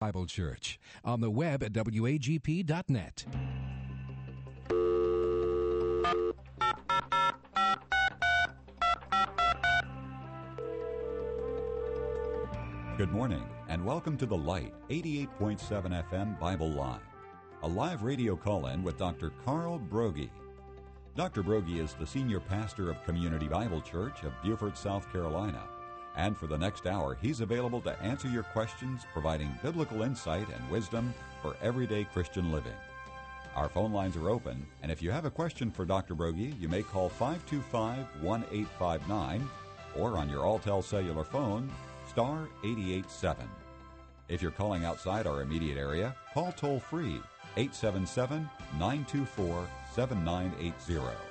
Bible Church. On the web at wagp.net. Good morning, and welcome to The Light, 88.7 FM Bible Line, a live radio call in with Dr. Carl Broggi. Dr. Broggi is the senior pastor of Community Bible Church of Beaufort, South Carolina. And for the next hour, he's available to answer your questions, providing biblical insight and wisdom for everyday Christian living. Our phone lines are open, and if you have a question for Dr. Broggi, you may call 525 1859 or on your Alltel cellular phone, star 887. If you're calling outside our immediate area, call toll free 877 924 7980.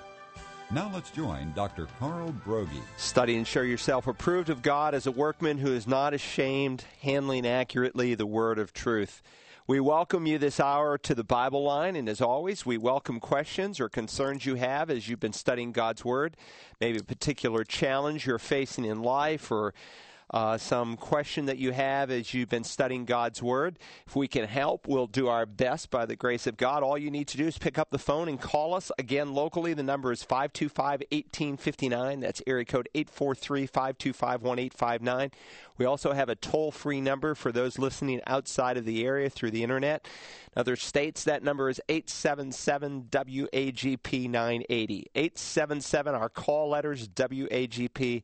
Now let's join Dr. Carl Broggi. Study and show yourself approved of God as a workman who is not ashamed, handling accurately the word of truth. We welcome you this hour to the Bible line, and as always, we welcome questions or concerns you have as you've been studying God's Word. Maybe a particular challenge you're facing in life or uh, some question that you have as you've been studying God's Word. If we can help, we'll do our best by the grace of God. All you need to do is pick up the phone and call us. Again, locally, the number is 525 1859. That's area code 843 525 1859. We also have a toll free number for those listening outside of the area through the internet. In other states, that number is 877 WAGP 980. 877, our call letters, WAGP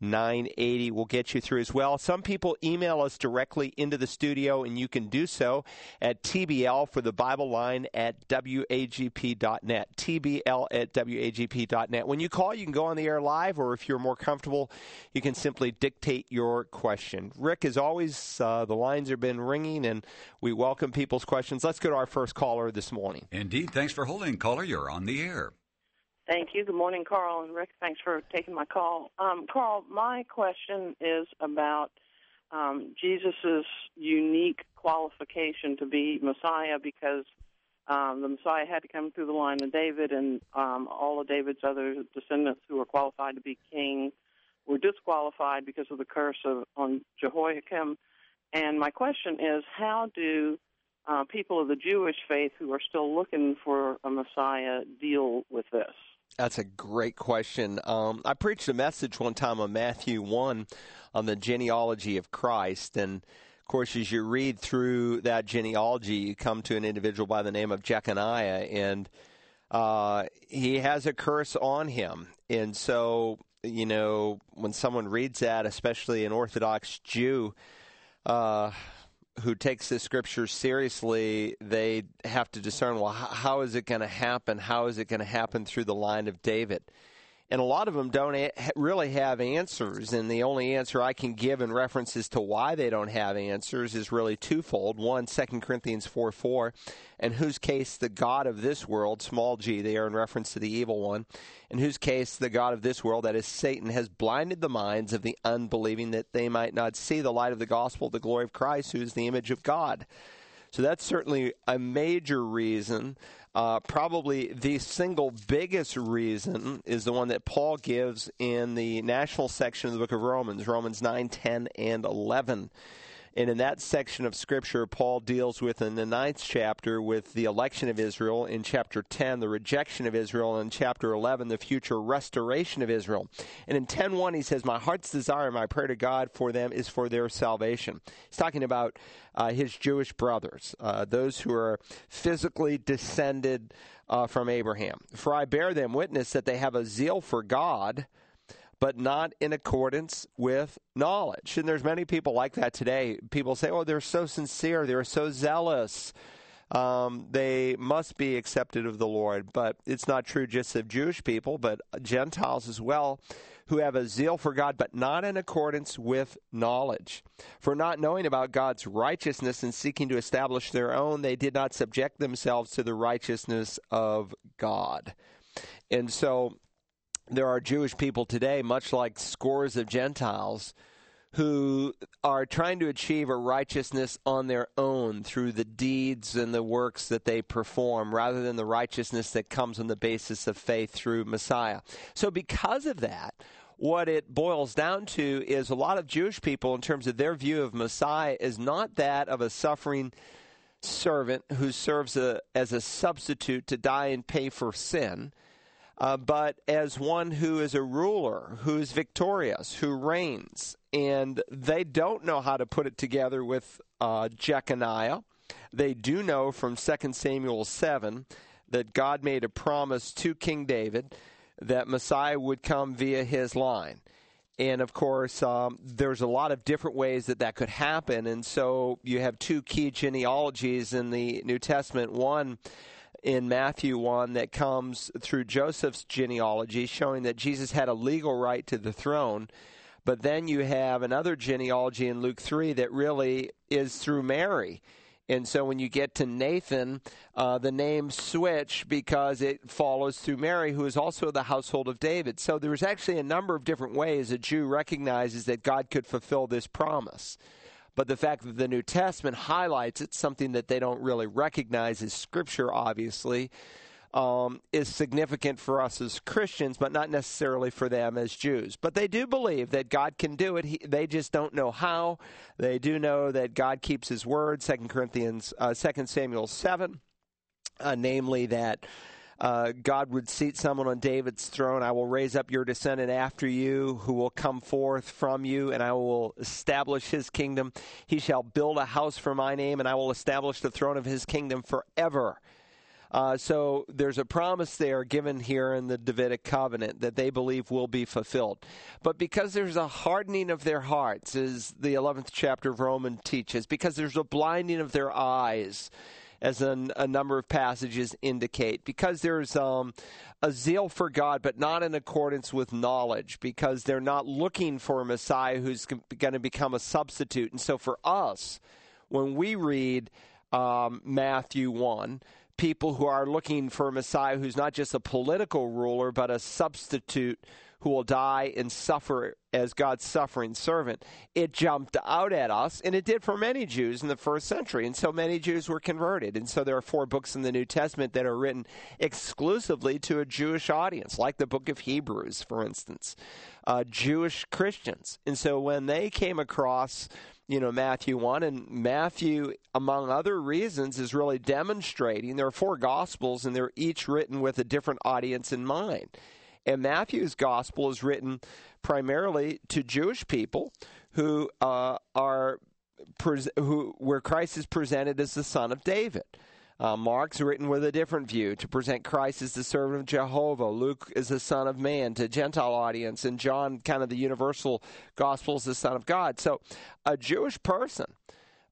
980 will get you through as well. Some people email us directly into the studio, and you can do so at TBL for the Bible line at WAGP.net. TBL at WAGP.net. When you call, you can go on the air live, or if you're more comfortable, you can simply dictate your question. Rick, as always, uh, the lines have been ringing, and we welcome people's questions. Let's go to our first caller this morning. Indeed. Thanks for holding, caller. You're on the air. Thank you. Good morning, Carl and Rick. Thanks for taking my call. Um, Carl, my question is about um, Jesus' unique qualification to be Messiah because um, the Messiah had to come through the line of David, and um, all of David's other descendants who were qualified to be king were disqualified because of the curse of, on Jehoiakim. And my question is, how do uh, people of the Jewish faith who are still looking for a Messiah deal with this? That's a great question. Um, I preached a message one time on Matthew 1 on the genealogy of Christ. And of course, as you read through that genealogy, you come to an individual by the name of Jeconiah, and uh, he has a curse on him. And so, you know, when someone reads that, especially an Orthodox Jew, uh, who takes the scripture seriously, they have to discern well, how is it going to happen? How is it going to happen through the line of David? And a lot of them don't really have answers. And the only answer I can give in reference as to why they don't have answers is really twofold. One, 2 Corinthians 4 4, in whose case the God of this world, small g, they are in reference to the evil one, in whose case the God of this world, that is Satan, has blinded the minds of the unbelieving that they might not see the light of the gospel, the glory of Christ, who is the image of God. So that's certainly a major reason. Uh, probably the single biggest reason is the one that Paul gives in the national section of the book of Romans, Romans 9, 10, and 11. And in that section of Scripture, Paul deals with in the ninth chapter with the election of Israel, in chapter 10, the rejection of Israel, and in chapter 11, the future restoration of Israel. And in 10.1, he says, My heart's desire, my prayer to God for them is for their salvation. He's talking about uh, his Jewish brothers, uh, those who are physically descended uh, from Abraham. For I bear them witness that they have a zeal for God but not in accordance with knowledge. And there's many people like that today. People say, "Oh, they're so sincere, they're so zealous." Um, they must be accepted of the Lord. But it's not true just of Jewish people, but Gentiles as well, who have a zeal for God, but not in accordance with knowledge. For not knowing about God's righteousness and seeking to establish their own, they did not subject themselves to the righteousness of God. And so there are Jewish people today, much like scores of Gentiles, who are trying to achieve a righteousness on their own through the deeds and the works that they perform rather than the righteousness that comes on the basis of faith through Messiah. So, because of that, what it boils down to is a lot of Jewish people, in terms of their view of Messiah, is not that of a suffering servant who serves a, as a substitute to die and pay for sin, uh, but as one who is a ruler, who is victorious, who reigns. And they don't know how to put it together with uh, Jeconiah. They do know from 2 Samuel 7 that God made a promise to King David that Messiah would come via his line. And of course, um, there's a lot of different ways that that could happen. And so you have two key genealogies in the New Testament. One in Matthew 1 that comes through Joseph's genealogy, showing that Jesus had a legal right to the throne. But then you have another genealogy in Luke 3 that really is through Mary and so when you get to Nathan, uh, the names switch because it follows through Mary, who is also the household of David. So there's actually a number of different ways a Jew recognizes that God could fulfill this promise. But the fact that the New Testament highlights it's something that they don't really recognize as Scripture, obviously um, is significant for us as Christians, but not necessarily for them as Jews. But they do believe that God can do it. He, they just don't know how. They do know that God keeps His word. Second Corinthians, uh, Second Samuel seven, uh, namely that. Uh, God would seat someone on David's throne. I will raise up your descendant after you, who will come forth from you, and I will establish his kingdom. He shall build a house for my name, and I will establish the throne of his kingdom forever. Uh, so there's a promise there given here in the Davidic covenant that they believe will be fulfilled. But because there's a hardening of their hearts, as the 11th chapter of Romans teaches, because there's a blinding of their eyes, as a, a number of passages indicate, because there's um, a zeal for God, but not in accordance with knowledge, because they're not looking for a Messiah who's going to become a substitute. And so for us, when we read um, Matthew 1, people who are looking for a Messiah who's not just a political ruler, but a substitute who will die and suffer as God's suffering servant. It jumped out at us, and it did for many Jews in the first century. And so many Jews were converted. And so there are four books in the New Testament that are written exclusively to a Jewish audience, like the book of Hebrews, for instance, uh, Jewish Christians. And so when they came across you know Matthew 1 and Matthew among other reasons is really demonstrating there are four gospels and they're each written with a different audience in mind. And Matthew's gospel is written primarily to Jewish people who uh, are who where Christ is presented as the son of David. Uh, Mark's written with a different view to present Christ as the servant of Jehovah. Luke is the Son of Man to Gentile audience, and John, kind of the universal gospel, is the Son of God. So, a Jewish person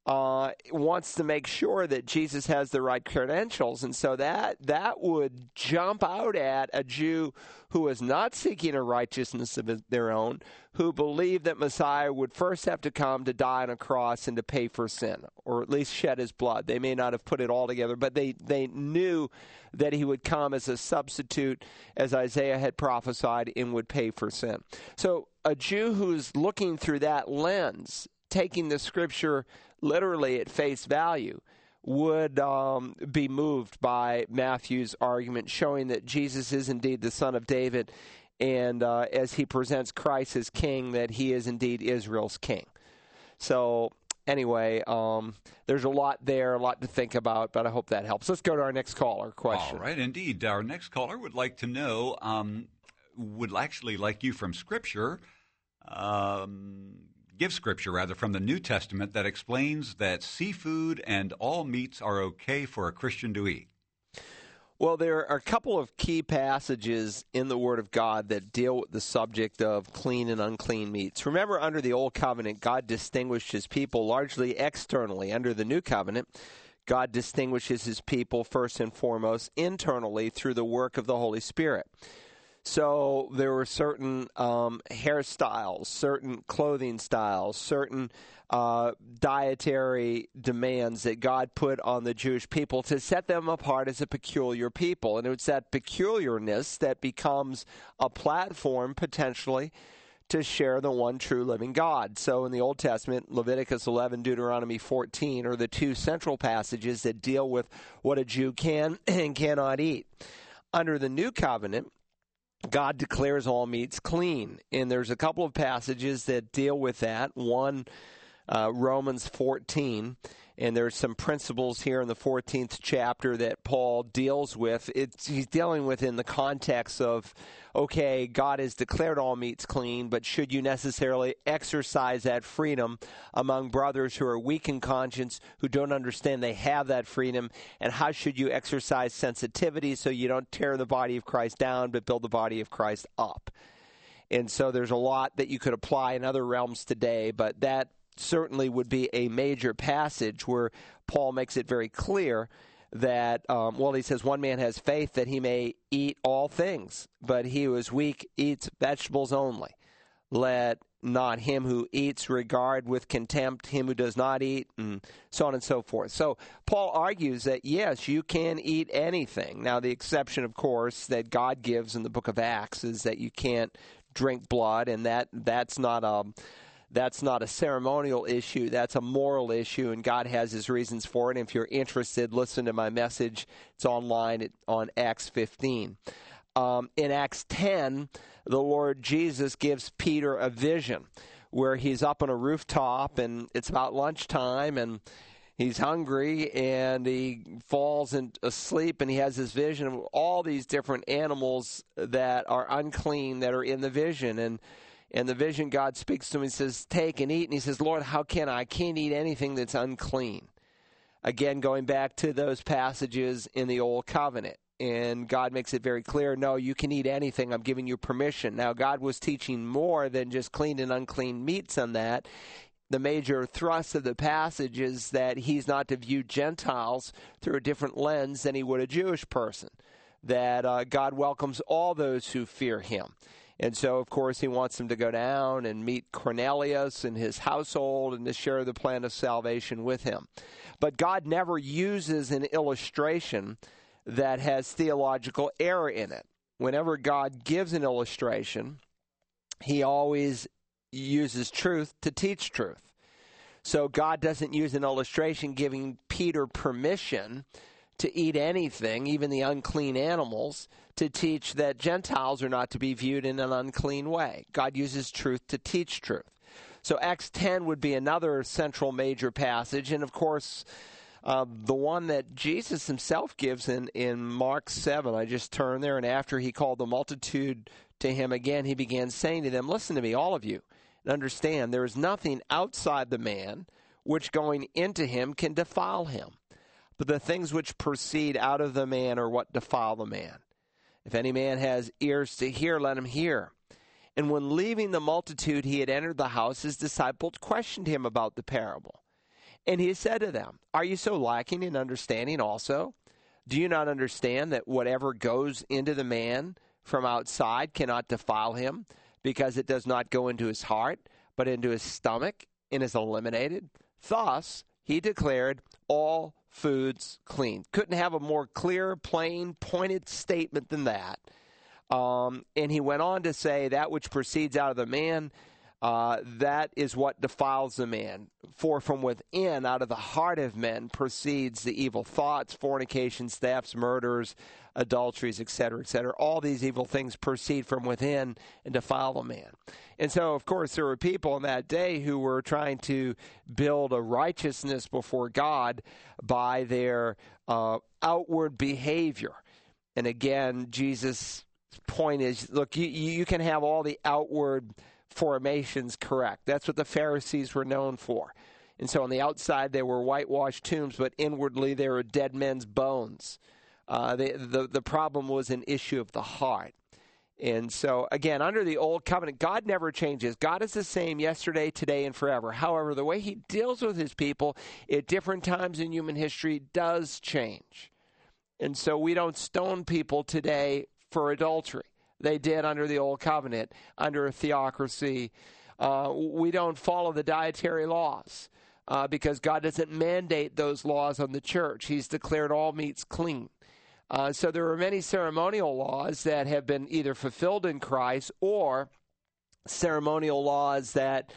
uh, wants to make sure that Jesus has the right credentials, and so that that would jump out at a Jew who is not seeking a righteousness of their own, who believed that Messiah would first have to come to die on a cross and to pay for sin, or at least shed his blood. They may not have put it all together, but they they knew that he would come as a substitute, as Isaiah had prophesied, and would pay for sin. So a Jew who's looking through that lens, taking the scripture literally at face value, would um, be moved by Matthew's argument, showing that Jesus is indeed the Son of David, and uh, as he presents Christ as King, that he is indeed Israel's King. So, anyway, um, there's a lot there, a lot to think about, but I hope that helps. Let's go to our next caller question. All right, indeed. Our next caller would like to know, um, would actually like you from Scripture. Um, give scripture rather from the New Testament that explains that seafood and all meats are okay for a Christian to eat? Well, there are a couple of key passages in the Word of God that deal with the subject of clean and unclean meats. Remember, under the Old Covenant, God distinguished his people largely externally. Under the New Covenant, God distinguishes his people first and foremost internally through the work of the Holy Spirit. So there were certain um, hairstyles, certain clothing styles, certain uh, dietary demands that God put on the Jewish people to set them apart as a peculiar people. And it's that peculiarness that becomes a platform potentially to share the one true living God. So in the Old Testament, Leviticus 11, Deuteronomy 14 are the two central passages that deal with what a Jew can and cannot eat. Under the New Covenant, God declares all meats clean. And there's a couple of passages that deal with that. One, uh, Romans 14 and there's some principles here in the 14th chapter that Paul deals with. It's, he's dealing with in the context of, okay, God has declared all meats clean, but should you necessarily exercise that freedom among brothers who are weak in conscience, who don't understand they have that freedom? And how should you exercise sensitivity so you don't tear the body of Christ down, but build the body of Christ up? And so there's a lot that you could apply in other realms today, but that certainly would be a major passage where Paul makes it very clear that, um, well, he says, one man has faith that he may eat all things, but he who is weak eats vegetables only. Let not him who eats regard with contempt him who does not eat, and so on and so forth. So Paul argues that yes, you can eat anything. Now, the exception, of course, that God gives in the book of Acts is that you can't drink blood, and that that's not a that's not a ceremonial issue. That's a moral issue, and God has His reasons for it. And if you're interested, listen to my message. It's online on Acts 15. Um, in Acts 10, the Lord Jesus gives Peter a vision where he's up on a rooftop and it's about lunchtime and he's hungry and he falls in, asleep and he has this vision of all these different animals that are unclean that are in the vision and and the vision God speaks to him and says, Take and eat. And he says, Lord, how can I? I can't eat anything that's unclean. Again, going back to those passages in the Old Covenant. And God makes it very clear no, you can eat anything. I'm giving you permission. Now, God was teaching more than just clean and unclean meats on that. The major thrust of the passage is that he's not to view Gentiles through a different lens than he would a Jewish person. That uh, God welcomes all those who fear him. And so, of course, he wants them to go down and meet Cornelius and his household and to share the plan of salvation with him. But God never uses an illustration that has theological error in it. Whenever God gives an illustration, he always uses truth to teach truth. So God doesn't use an illustration giving Peter permission to eat anything, even the unclean animals, to teach that Gentiles are not to be viewed in an unclean way. God uses truth to teach truth. So Acts 10 would be another central major passage. And of course, uh, the one that Jesus himself gives in, in Mark 7, I just turned there, and after he called the multitude to him again, he began saying to them, Listen to me, all of you, and understand there is nothing outside the man which going into him can defile him but the things which proceed out of the man are what defile the man. If any man has ears to hear, let him hear. And when leaving the multitude, he had entered the house, his disciples questioned him about the parable. And he said to them, Are you so lacking in understanding also? Do you not understand that whatever goes into the man from outside cannot defile him, because it does not go into his heart, but into his stomach, and is eliminated? Thus, he declared all foods clean. Couldn't have a more clear, plain, pointed statement than that. Um, and he went on to say, That which proceeds out of the man, uh, that is what defiles the man. For from within, out of the heart of men, proceeds the evil thoughts, fornications, thefts, murders, adulteries, etc., etc. All these evil things proceed from within and defile a man. And so, of course, there were people in that day who were trying to build a righteousness before God by their uh, outward behavior. And again, Jesus' point is look, you, you can have all the outward formations correct. That's what the Pharisees were known for. And so on the outside, they were whitewashed tombs, but inwardly, they were dead men's bones. Uh, the, the, the problem was an issue of the heart. And so, again, under the old covenant, God never changes. God is the same yesterday, today, and forever. However, the way he deals with his people at different times in human history does change. And so we don't stone people today for adultery. They did under the old covenant, under a theocracy. Uh, we don't follow the dietary laws uh, because God doesn't mandate those laws on the church. He's declared all meats clean. Uh, so there are many ceremonial laws that have been either fulfilled in Christ or ceremonial laws that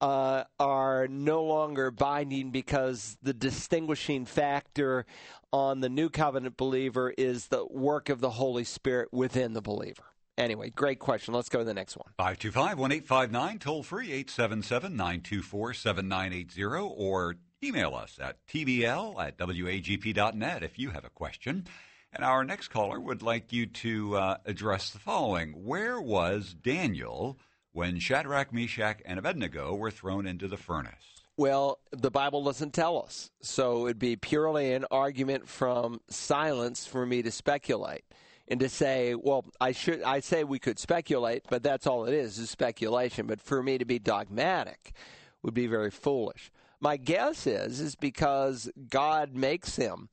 uh, are no longer binding because the distinguishing factor on the new covenant believer is the work of the Holy Spirit within the believer. Anyway, great question. Let's go to the next one. 525 1859, toll free 877 924 7980, or email us at tbl at wagp.net if you have a question. And our next caller would like you to uh, address the following Where was Daniel when Shadrach, Meshach, and Abednego were thrown into the furnace? Well, the Bible doesn't tell us. So it'd be purely an argument from silence for me to speculate and to say, well, I should I say we could speculate, but that's all it is, is speculation. But for me to be dogmatic would be very foolish. My guess is is because God makes him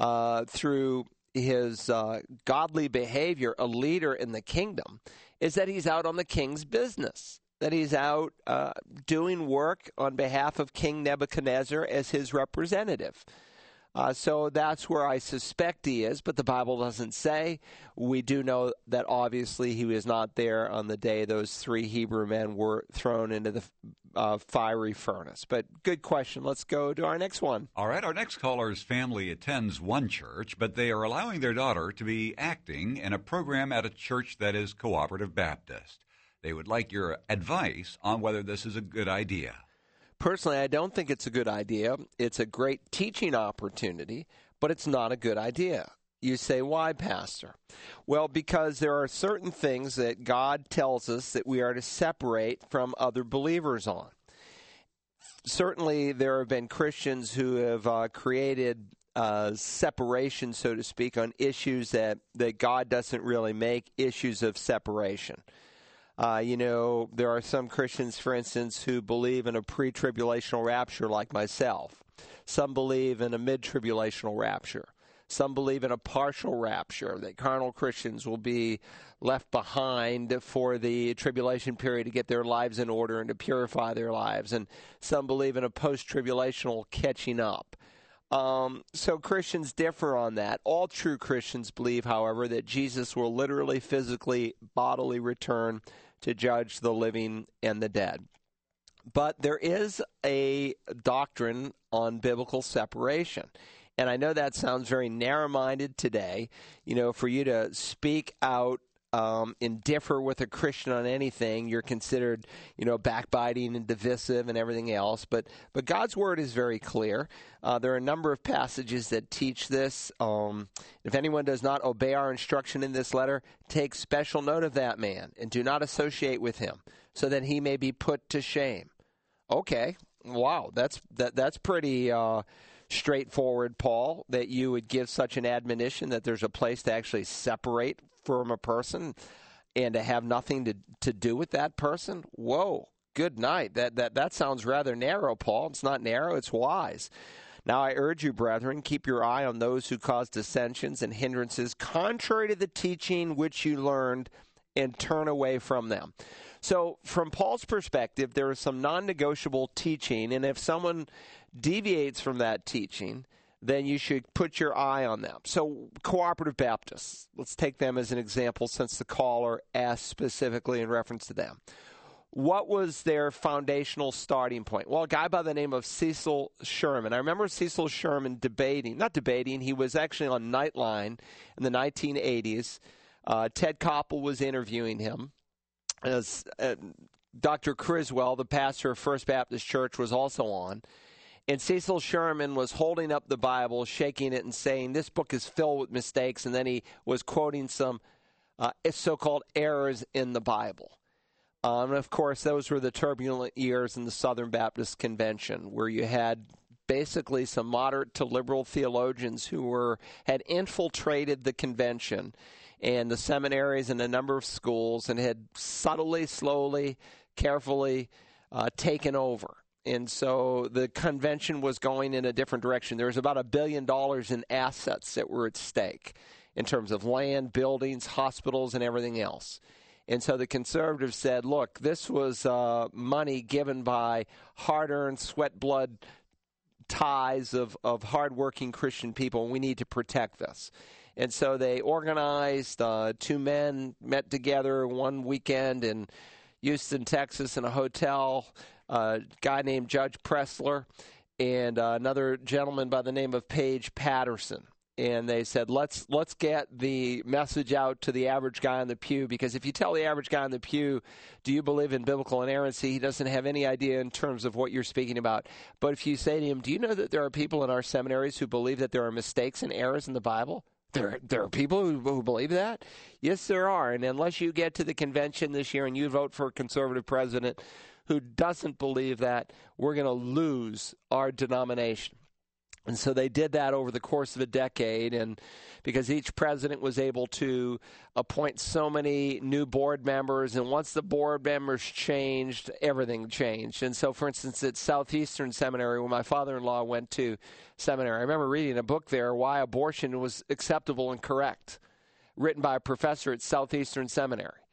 uh, through his uh, godly behavior a leader in the kingdom is that he's out on the king's business that he's out uh, doing work on behalf of king nebuchadnezzar as his representative uh, so that's where I suspect he is, but the Bible doesn't say. We do know that obviously he was not there on the day those three Hebrew men were thrown into the uh, fiery furnace. But good question. Let's go to our next one. All right. Our next caller's family attends one church, but they are allowing their daughter to be acting in a program at a church that is Cooperative Baptist. They would like your advice on whether this is a good idea. Personally, I don't think it's a good idea. It's a great teaching opportunity, but it's not a good idea. You say, why, Pastor? Well, because there are certain things that God tells us that we are to separate from other believers on. Certainly, there have been Christians who have uh, created uh, separation, so to speak, on issues that, that God doesn't really make issues of separation. Uh, you know, there are some Christians, for instance, who believe in a pre tribulational rapture, like myself. Some believe in a mid tribulational rapture. Some believe in a partial rapture, that carnal Christians will be left behind for the tribulation period to get their lives in order and to purify their lives. And some believe in a post tribulational catching up. Um, so Christians differ on that. All true Christians believe, however, that Jesus will literally, physically, bodily return to judge the living and the dead. But there is a doctrine on biblical separation. And I know that sounds very narrow minded today, you know, for you to speak out um, and differ with a Christian on anything, you're considered, you know, backbiting and divisive and everything else. But but God's word is very clear. Uh, there are a number of passages that teach this. Um, if anyone does not obey our instruction in this letter, take special note of that man and do not associate with him, so that he may be put to shame. Okay, wow, that's that that's pretty. Uh, straightforward, Paul, that you would give such an admonition that there's a place to actually separate from a person and to have nothing to, to do with that person? Whoa, good night. That, that, that sounds rather narrow, Paul. It's not narrow, it's wise. Now I urge you, brethren, keep your eye on those who cause dissensions and hindrances contrary to the teaching which you learned and turn away from them. So, from Paul's perspective, there is some non negotiable teaching, and if someone deviates from that teaching, then you should put your eye on them. So, cooperative Baptists, let's take them as an example since the caller asked specifically in reference to them. What was their foundational starting point? Well, a guy by the name of Cecil Sherman. I remember Cecil Sherman debating, not debating, he was actually on Nightline in the 1980s. Uh, Ted Koppel was interviewing him. As, uh, Dr. Criswell, the pastor of First Baptist Church, was also on. And Cecil Sherman was holding up the Bible, shaking it, and saying, This book is filled with mistakes. And then he was quoting some uh, so called errors in the Bible. Um, and of course, those were the turbulent years in the Southern Baptist Convention, where you had basically some moderate to liberal theologians who were had infiltrated the convention and the seminaries and a number of schools and had subtly, slowly, carefully uh, taken over and so the convention was going in a different direction. There was about a billion dollars in assets that were at stake in terms of land, buildings, hospitals, and everything else. And so the conservatives said, look, this was uh, money given by hard earned sweat blood ties of, of hardworking Christian people, and we need to protect this. And so they organized, uh, two men met together one weekend in Houston, Texas, in a hotel a guy named Judge Pressler, and uh, another gentleman by the name of Paige Patterson. and they said let's let's get the message out to the average guy in the pew because if you tell the average guy in the pew do you believe in biblical inerrancy? He doesn't have any idea in terms of what you're speaking about. But if you say to him do you know that there are people in our seminaries who believe that there are mistakes and errors in the bible? There, there are people who, who believe that? Yes there are. And unless you get to the convention this year and you vote for a conservative president who doesn't believe that we're going to lose our denomination and so they did that over the course of a decade, and because each president was able to appoint so many new board members, and once the board members changed, everything changed. And so, for instance, at Southeastern Seminary, where my father in law went to seminary, I remember reading a book there, Why Abortion Was Acceptable and Correct, written by a professor at Southeastern Seminary.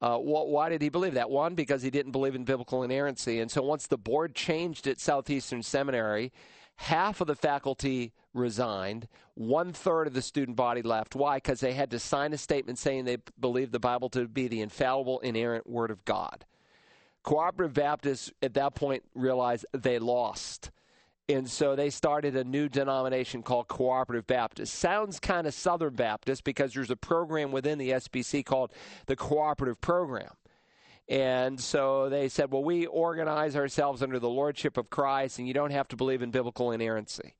Uh, why did he believe that? One, because he didn't believe in biblical inerrancy. And so once the board changed at Southeastern Seminary, half of the faculty resigned, one third of the student body left. Why? Because they had to sign a statement saying they believed the Bible to be the infallible, inerrant Word of God. Cooperative Baptists at that point realized they lost. And so they started a new denomination called Cooperative Baptist. Sounds kind of Southern Baptist because there's a program within the SBC called the Cooperative Program. And so they said, well, we organize ourselves under the lordship of Christ, and you don't have to believe in biblical inerrancy.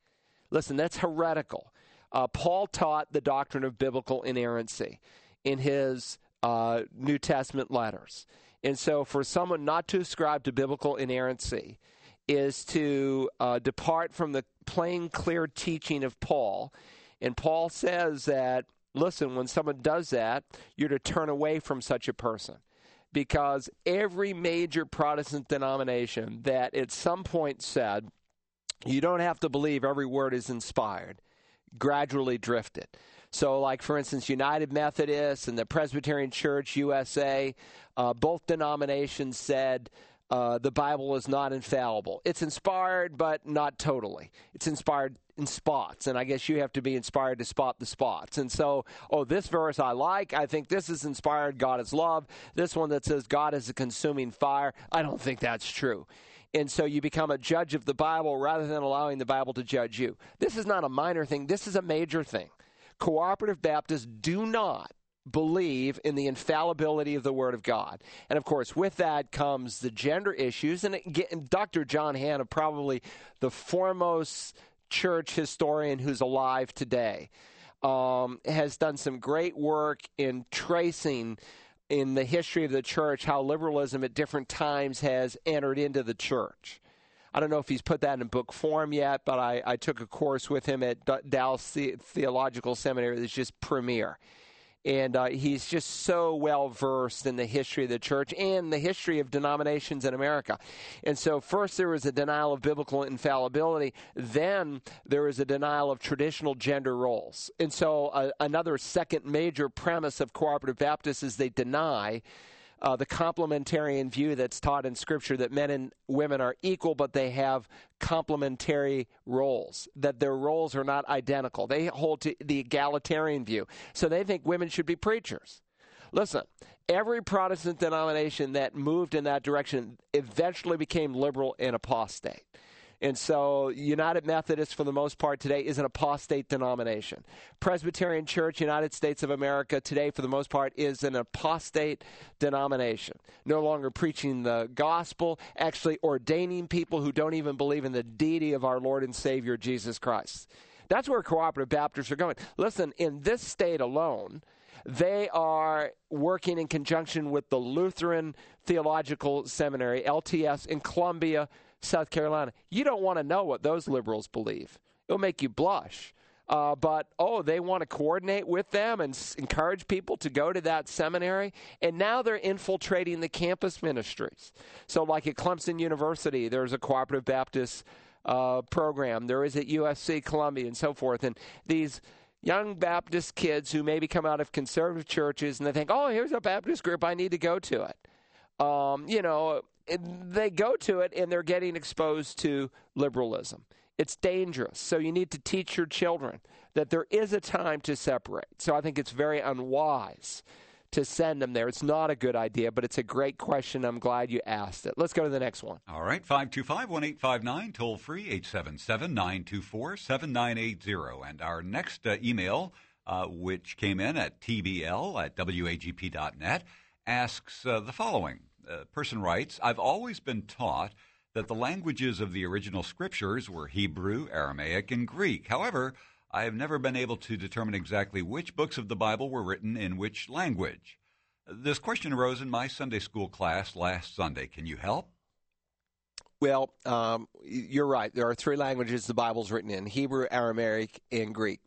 Listen, that's heretical. Uh, Paul taught the doctrine of biblical inerrancy in his uh, New Testament letters. And so for someone not to ascribe to biblical inerrancy is to uh, depart from the plain, clear teaching of Paul. And Paul says that, listen, when someone does that, you're to turn away from such a person because every major Protestant denomination that at some point said, you don't have to believe every word is inspired, gradually drifted. So, like for instance, United Methodist and the Presbyterian Church USA, uh, both denominations said uh, the Bible is not infallible. It's inspired, but not totally. It's inspired in spots, and I guess you have to be inspired to spot the spots. And so, oh, this verse I like. I think this is inspired. God is love. This one that says God is a consuming fire. I don't think that's true. And so you become a judge of the Bible rather than allowing the Bible to judge you. This is not a minor thing. This is a major thing. Cooperative Baptists do not believe in the infallibility of the Word of God. And of course, with that comes the gender issues. And it, Dr. John Hannah, probably the foremost church historian who's alive today, um, has done some great work in tracing in the history of the church how liberalism at different times has entered into the church. I don't know if he's put that in book form yet, but I, I took a course with him at Dallas Theological Seminary that's just premier and uh, he's just so well versed in the history of the church and the history of denominations in America. And so, first there was a denial of biblical infallibility, then there was a denial of traditional gender roles. And so, uh, another second major premise of cooperative Baptists is they deny uh, the complementarian view that's taught in Scripture that men and women are equal, but they have complementary roles, that their roles are not identical. They hold to the egalitarian view. So they think women should be preachers. Listen, every Protestant denomination that moved in that direction eventually became liberal and apostate. And so, United Methodist, for the most part, today is an apostate denomination. Presbyterian Church, United States of America, today, for the most part, is an apostate denomination. No longer preaching the gospel, actually ordaining people who don't even believe in the deity of our Lord and Savior, Jesus Christ. That's where cooperative Baptists are going. Listen, in this state alone, they are working in conjunction with the Lutheran Theological Seminary, LTS, in Columbia, South Carolina. You don't want to know what those liberals believe. It'll make you blush. Uh, but oh, they want to coordinate with them and s- encourage people to go to that seminary. And now they're infiltrating the campus ministries. So, like at Clemson University, there's a cooperative Baptist uh, program. There is at USC, Columbia, and so forth. And these young Baptist kids who maybe come out of conservative churches and they think, oh, here's a Baptist group, I need to go to it. Um, you know, they go to it and they're getting exposed to liberalism. It's dangerous. So you need to teach your children that there is a time to separate. So I think it's very unwise to send them there. It's not a good idea, but it's a great question. I'm glad you asked it. Let's go to the next one. All right, 525 1859, toll free 877 924 7980. And our next uh, email, uh, which came in at tbl at wagp.net, asks uh, the following. Uh, person writes I've always been taught that the languages of the original scriptures were Hebrew, Aramaic, and Greek. However, I have never been able to determine exactly which books of the Bible were written in which language. This question arose in my Sunday school class last Sunday. Can you help? Well, um, you're right. There are three languages the Bible's written in Hebrew, Aramaic, and Greek.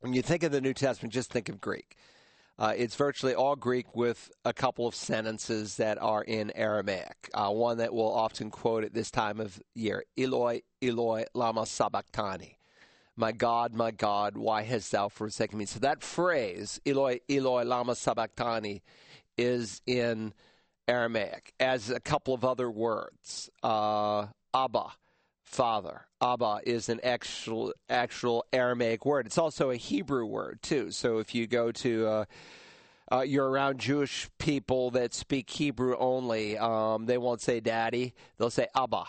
When you think of the New Testament, just think of Greek. Uh, it's virtually all Greek with a couple of sentences that are in Aramaic. Uh, one that we'll often quote at this time of year Eloi, Eloi, Lama Sabachthani. My God, my God, why hast thou forsaken me? So that phrase, Eloi, Eloi, Lama Sabachthani, is in Aramaic, as a couple of other words. Uh, Abba, Father. Abba is an actual actual Aramaic word. It's also a Hebrew word too. So if you go to uh, uh, you're around Jewish people that speak Hebrew only, um, they won't say daddy. They'll say Abba.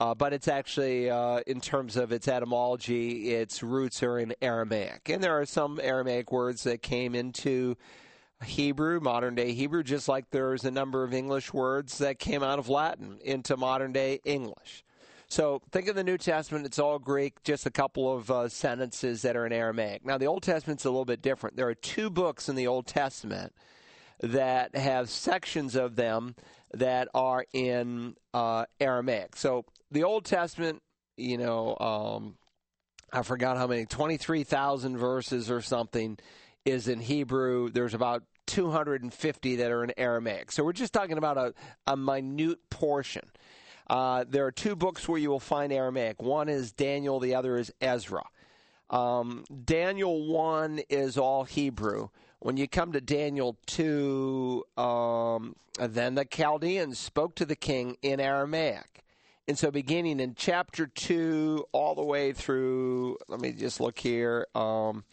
Uh, but it's actually, uh, in terms of its etymology, its roots are in Aramaic. And there are some Aramaic words that came into Hebrew, modern day Hebrew, just like there's a number of English words that came out of Latin into modern day English. So think of the New Testament, it's all Greek, just a couple of uh, sentences that are in Aramaic. Now, the Old Testament's a little bit different. There are two books in the Old Testament that have sections of them that are in uh, Aramaic. So the Old Testament, you know, um, I forgot how many, 23,000 verses or something is in Hebrew. There's about 250 that are in Aramaic. So we're just talking about a, a minute portion. Uh, there are two books where you will find Aramaic. One is Daniel, the other is Ezra. Um, Daniel 1 is all Hebrew. When you come to Daniel 2, um, then the Chaldeans spoke to the king in Aramaic. And so, beginning in chapter 2 all the way through, let me just look here, um,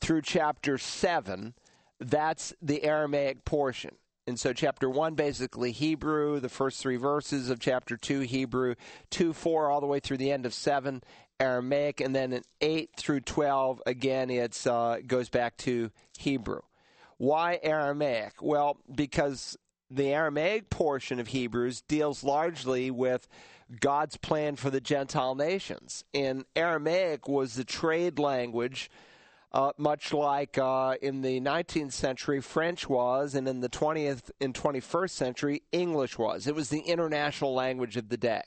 through chapter 7, that's the Aramaic portion. And so, chapter 1, basically Hebrew, the first three verses of chapter 2, Hebrew, 2, 4, all the way through the end of 7, Aramaic, and then in 8 through 12, again, it uh, goes back to Hebrew. Why Aramaic? Well, because the Aramaic portion of Hebrews deals largely with God's plan for the Gentile nations. And Aramaic was the trade language uh, much like uh, in the 19th century French was, and in the 20th and 21st century English was. It was the international language of the day.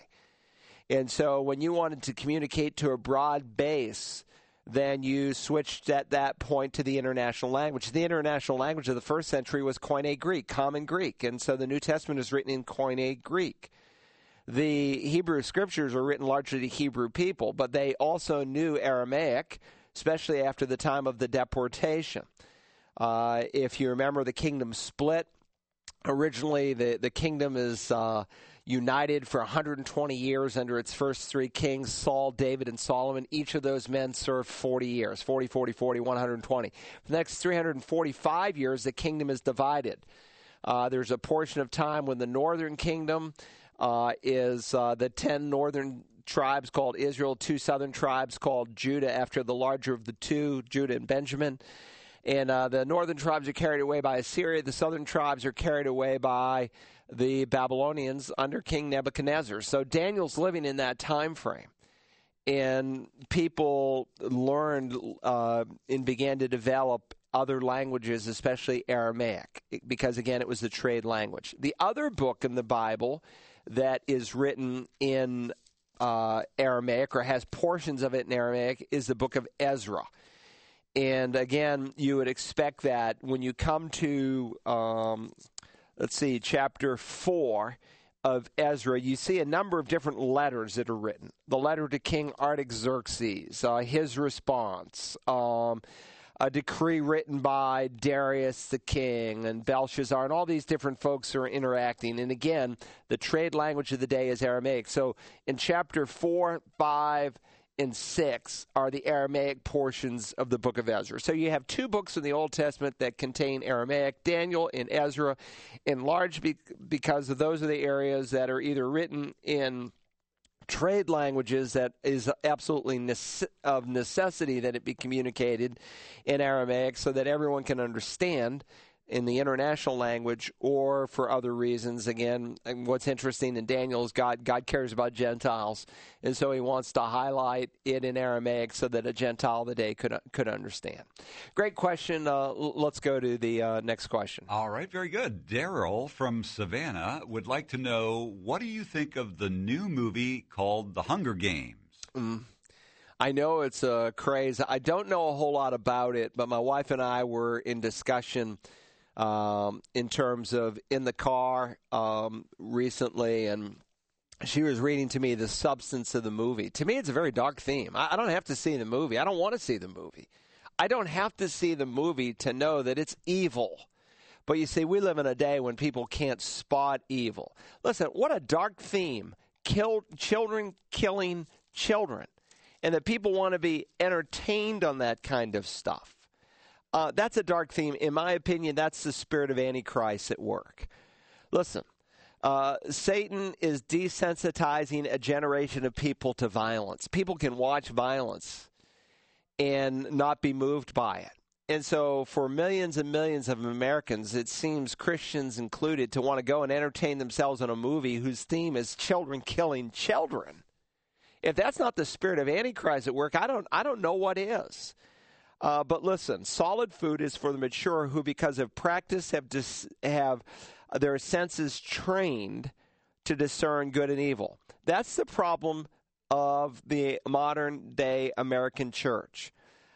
And so when you wanted to communicate to a broad base, then you switched at that point to the international language. The international language of the first century was Koine Greek, Common Greek. And so the New Testament is written in Koine Greek. The Hebrew scriptures are written largely to Hebrew people, but they also knew Aramaic especially after the time of the deportation. Uh, if you remember, the kingdom split. Originally, the, the kingdom is uh, united for 120 years under its first three kings Saul, David, and Solomon. Each of those men served 40 years 40, 40, 40, 120. For the next 345 years, the kingdom is divided. Uh, there's a portion of time when the northern kingdom uh, is uh, the 10 northern tribes called Israel, two southern tribes called Judah, after the larger of the two, Judah and Benjamin. And uh, the northern tribes are carried away by Assyria. The southern tribes are carried away by the Babylonians under King Nebuchadnezzar. So Daniel's living in that time frame. And people learned uh, and began to develop other languages, especially Aramaic, because again, it was the trade language. The other book in the Bible that is written in uh, Aramaic or has portions of it in Aramaic is the book of Ezra. And again, you would expect that when you come to, um, let's see, chapter 4 of Ezra, you see a number of different letters that are written. The letter to King Artaxerxes, uh, his response. Um, a decree written by Darius the king and Belshazzar and all these different folks are interacting. And again, the trade language of the day is Aramaic. So in chapter 4, 5, and 6 are the Aramaic portions of the book of Ezra. So you have two books in the Old Testament that contain Aramaic, Daniel and Ezra, in large be- because those are the areas that are either written in trade languages that is absolutely nece- of necessity that it be communicated in Aramaic so that everyone can understand in the international language or for other reasons. Again, what's interesting in Daniel is God God cares about Gentiles, and so He wants to highlight it in Aramaic so that a Gentile of the day could could understand. Great question. Uh, let's go to the uh, next question. All right, very good. Daryl from Savannah would like to know what do you think of the new movie called The Hunger Games? Mm. I know it's a craze. I don't know a whole lot about it, but my wife and I were in discussion um, in terms of in the car um, recently, and she was reading to me the substance of the movie. To me, it's a very dark theme. I, I don't have to see the movie. I don't want to see the movie. I don't have to see the movie to know that it's evil. But you see, we live in a day when people can't spot evil. Listen, what a dark theme. Kill, children killing children. And that people want to be entertained on that kind of stuff. Uh, that's a dark theme. In my opinion, that's the spirit of Antichrist at work. Listen, uh, Satan is desensitizing a generation of people to violence. People can watch violence and not be moved by it. And so, for millions and millions of Americans, it seems Christians included, to want to go and entertain themselves in a movie whose theme is children killing children. If that's not the spirit of Antichrist at work, I don't, I don't know what is. Uh, but listen, solid food is for the mature who, because of practice, have dis- have their senses trained to discern good and evil. That's the problem of the modern day American church.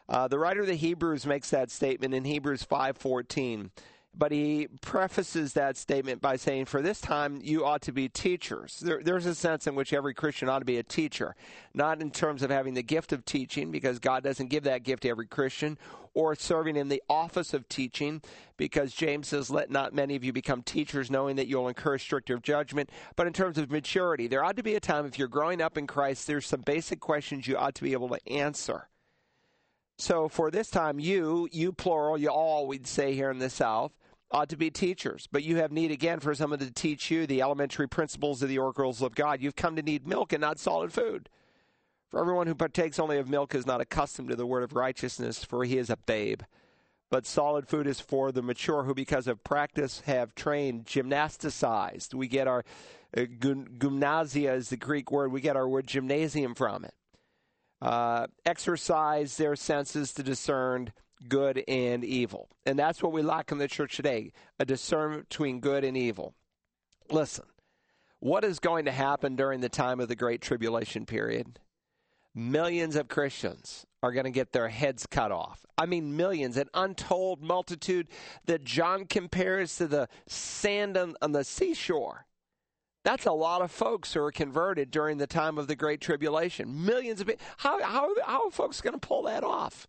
Uh, the writer of the Hebrews makes that statement in Hebrews 5:14. But he prefaces that statement by saying, For this time you ought to be teachers. There, there's a sense in which every Christian ought to be a teacher, not in terms of having the gift of teaching, because God doesn't give that gift to every Christian, or serving in the office of teaching, because James says, Let not many of you become teachers, knowing that you'll incur stricter judgment. But in terms of maturity, there ought to be a time, if you're growing up in Christ, there's some basic questions you ought to be able to answer. So for this time, you, you plural, you all, we'd say here in the South, ought to be teachers, but you have need again for someone to teach you the elementary principles of the oracles of God. You've come to need milk and not solid food. For everyone who partakes only of milk is not accustomed to the word of righteousness, for he is a babe. But solid food is for the mature who, because of practice, have trained, gymnasticized. We get our uh, gymnasia is the Greek word. We get our word gymnasium from it. Uh, exercise their senses to discern good and evil. And that's what we lack in the church today a discernment between good and evil. Listen, what is going to happen during the time of the Great Tribulation period? Millions of Christians are going to get their heads cut off. I mean, millions, an untold multitude that John compares to the sand on, on the seashore. That's a lot of folks who are converted during the time of the Great Tribulation. Millions of people. How, how, how are folks going to pull that off?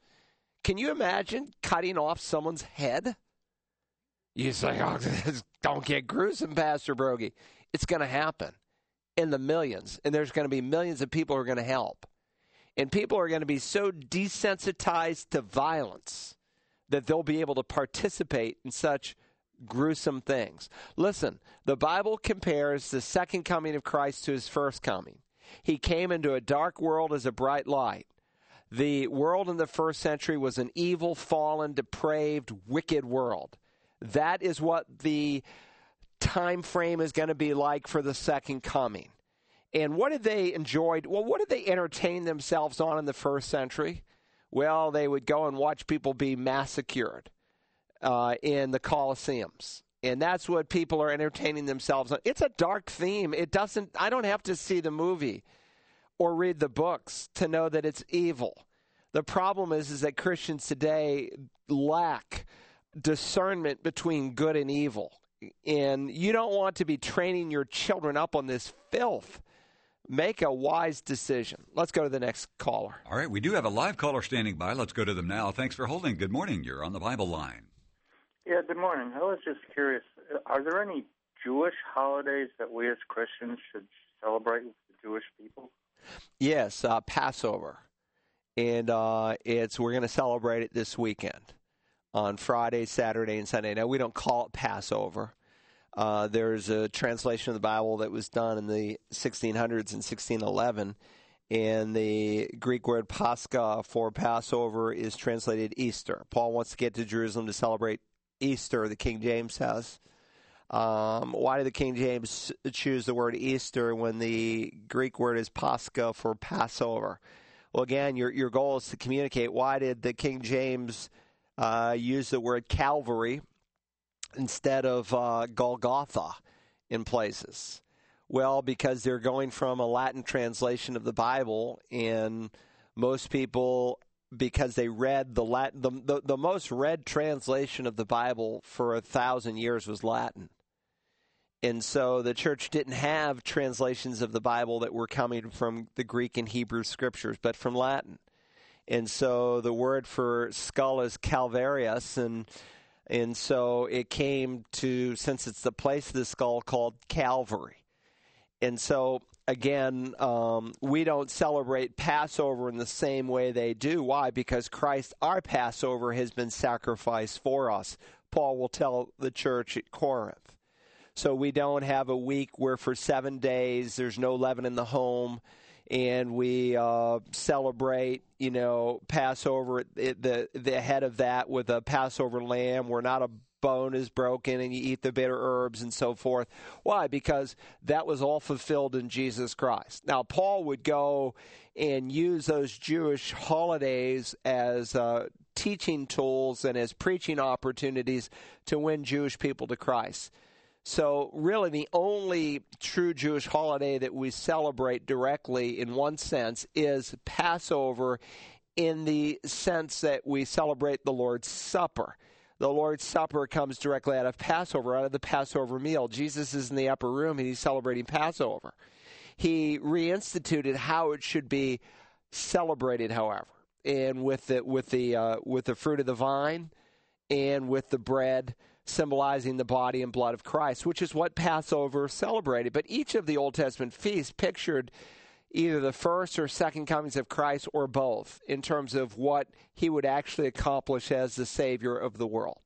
Can you imagine cutting off someone's head? You say, oh, don't get gruesome, Pastor Broggi. It's going to happen in the millions, and there's going to be millions of people who are going to help. And people are going to be so desensitized to violence that they'll be able to participate in such gruesome things. Listen, the Bible compares the second coming of Christ to his first coming. He came into a dark world as a bright light. The world in the first century was an evil, fallen, depraved, wicked world. That is what the time frame is going to be like for the second coming. And what did they enjoy? Well, what did they entertain themselves on in the first century? Well, they would go and watch people be massacred uh, in the Colosseums. And that's what people are entertaining themselves on. It's a dark theme. It doesn't, I don't have to see the movie or read the books to know that it's evil. The problem is, is that Christians today lack discernment between good and evil. And you don't want to be training your children up on this filth. Make a wise decision. Let's go to the next caller. All right, we do have a live caller standing by. Let's go to them now. Thanks for holding. Good morning. You're on the Bible line. Yeah, good morning. I was just curious are there any Jewish holidays that we as Christians should celebrate with the Jewish people? Yes, uh, Passover, and uh, it's we're going to celebrate it this weekend on Friday, Saturday, and Sunday. Now we don't call it Passover. Uh, there's a translation of the Bible that was done in the 1600s and 1611, and the Greek word Pascha for Passover is translated Easter. Paul wants to get to Jerusalem to celebrate Easter. The King James says. Um, why did the King James choose the word Easter when the Greek word is Pascha for Passover? Well, again, your your goal is to communicate. Why did the King James uh, use the word Calvary instead of uh, Golgotha in places? Well, because they're going from a Latin translation of the Bible, and most people, because they read the Latin, the, the, the most read translation of the Bible for a thousand years was Latin. And so the church didn't have translations of the Bible that were coming from the Greek and Hebrew scriptures, but from Latin. And so the word for skull is calvarius, and and so it came to since it's the place of the skull called Calvary. And so again, um, we don't celebrate Passover in the same way they do. Why? Because Christ, our Passover, has been sacrificed for us. Paul will tell the church at Corinth. So we don't have a week where for seven days there's no leaven in the home and we uh, celebrate, you know, Passover the the head of that with a Passover lamb. We're not a bone is broken and you eat the bitter herbs and so forth. Why? Because that was all fulfilled in Jesus Christ. Now, Paul would go and use those Jewish holidays as uh, teaching tools and as preaching opportunities to win Jewish people to Christ. So, really, the only true Jewish holiday that we celebrate directly, in one sense, is Passover, in the sense that we celebrate the Lord's Supper. The Lord's Supper comes directly out of Passover, out of the Passover meal. Jesus is in the upper room and he's celebrating Passover. He reinstituted how it should be celebrated, however, and with the with the uh, with the fruit of the vine and with the bread symbolizing the body and blood of Christ, which is what Passover celebrated. But each of the Old Testament feasts pictured either the first or second comings of Christ or both in terms of what he would actually accomplish as the Savior of the world.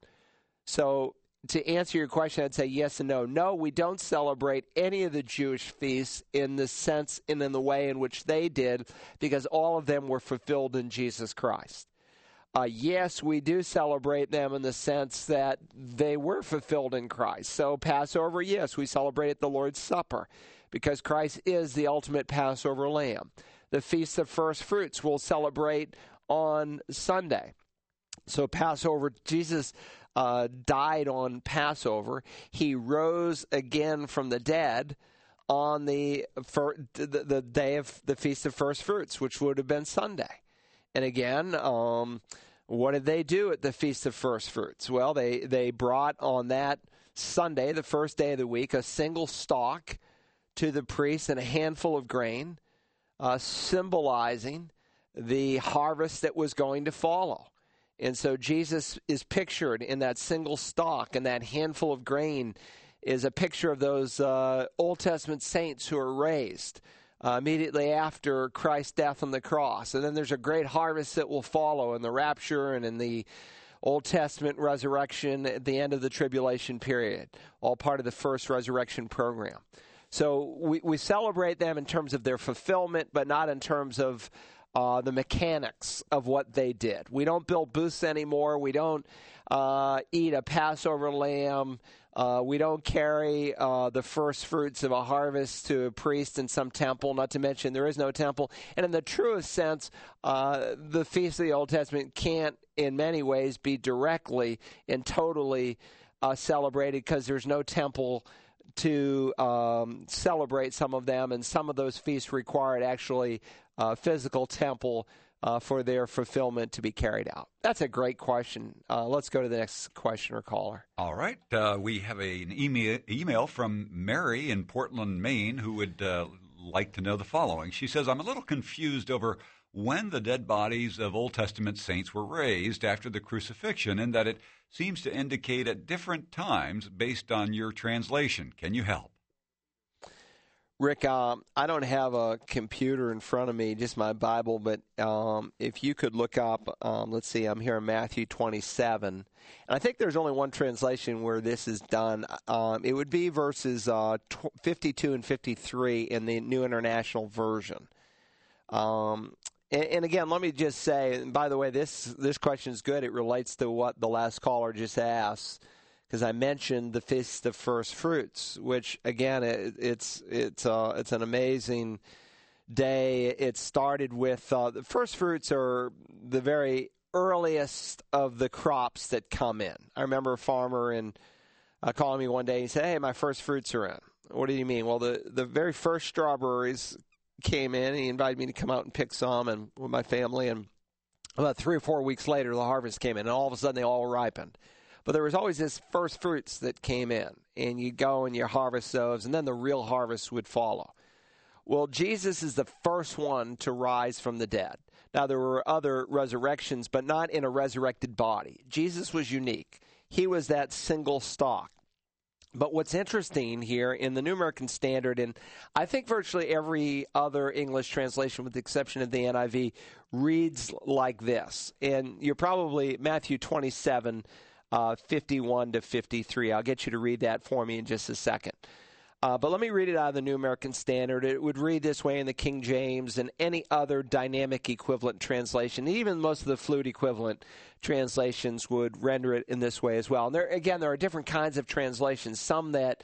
So, to answer your question, I'd say yes and no. No, we don't celebrate any of the Jewish feasts in the sense and in the way in which they did because all of them were fulfilled in Jesus Christ. Uh, yes, we do celebrate them in the sense that they were fulfilled in Christ. So, Passover, yes, we celebrate at the Lord's Supper because Christ is the ultimate Passover lamb. The Feast of First Fruits we'll celebrate on Sunday. So, Passover, Jesus uh, died on Passover. He rose again from the dead on the, the, the day of the Feast of First Fruits, which would have been Sunday. And again, um, what did they do at the Feast of First Fruits? Well, they, they brought on that Sunday, the first day of the week, a single stalk to the priest and a handful of grain, uh, symbolizing the harvest that was going to follow. And so Jesus is pictured in that single stalk, and that handful of grain is a picture of those uh, Old Testament saints who are raised uh, immediately after Christ's death on the cross. And then there's a great harvest that will follow in the rapture and in the Old Testament resurrection at the end of the tribulation period, all part of the first resurrection program. So we, we celebrate them in terms of their fulfillment, but not in terms of uh, the mechanics of what they did. We don't build booths anymore. We don't uh, eat a Passover lamb. Uh, we don't carry uh, the first fruits of a harvest to a priest in some temple, not to mention there is no temple. And in the truest sense, uh, the Feast of the Old Testament can't, in many ways, be directly and totally uh, celebrated because there's no temple to um, celebrate some of them, and some of those feasts required actually uh, physical temple uh, for their fulfillment to be carried out? That's a great question. Uh, let's go to the next question or caller. All right. Uh, we have a, an email, email from Mary in Portland, Maine, who would uh, like to know the following. She says, I'm a little confused over when the dead bodies of Old Testament saints were raised after the crucifixion, and that it seems to indicate at different times based on your translation. Can you help? Rick, um, I don't have a computer in front of me, just my Bible, but um, if you could look up, um, let's see, I'm here in Matthew 27, and I think there's only one translation where this is done. Um, it would be verses uh, 52 and 53 in the New International Version. Um, and, and, again, let me just say, by the way, this this question is good. It relates to what the last caller just asked because I mentioned the feast of first fruits, which again it, it's it's uh, it's an amazing day. It started with uh, the first fruits are the very earliest of the crops that come in. I remember a farmer and uh, calling me one day. He said, "Hey, my first fruits are in." What do you mean? Well, the the very first strawberries came in. He invited me to come out and pick some, and with my family. And about three or four weeks later, the harvest came in, and all of a sudden they all ripened. But there was always this first fruits that came in, and you go and you harvest those, and then the real harvest would follow. Well, Jesus is the first one to rise from the dead. Now, there were other resurrections, but not in a resurrected body. Jesus was unique. He was that single stock. But what's interesting here in the New American Standard, and I think virtually every other English translation, with the exception of the NIV, reads like this. And you're probably Matthew 27 uh, 51 to 53. I'll get you to read that for me in just a second. Uh, but let me read it out of the New American Standard. It would read this way in the King James and any other dynamic equivalent translation. Even most of the flute equivalent translations would render it in this way as well. And there, again, there are different kinds of translations. Some that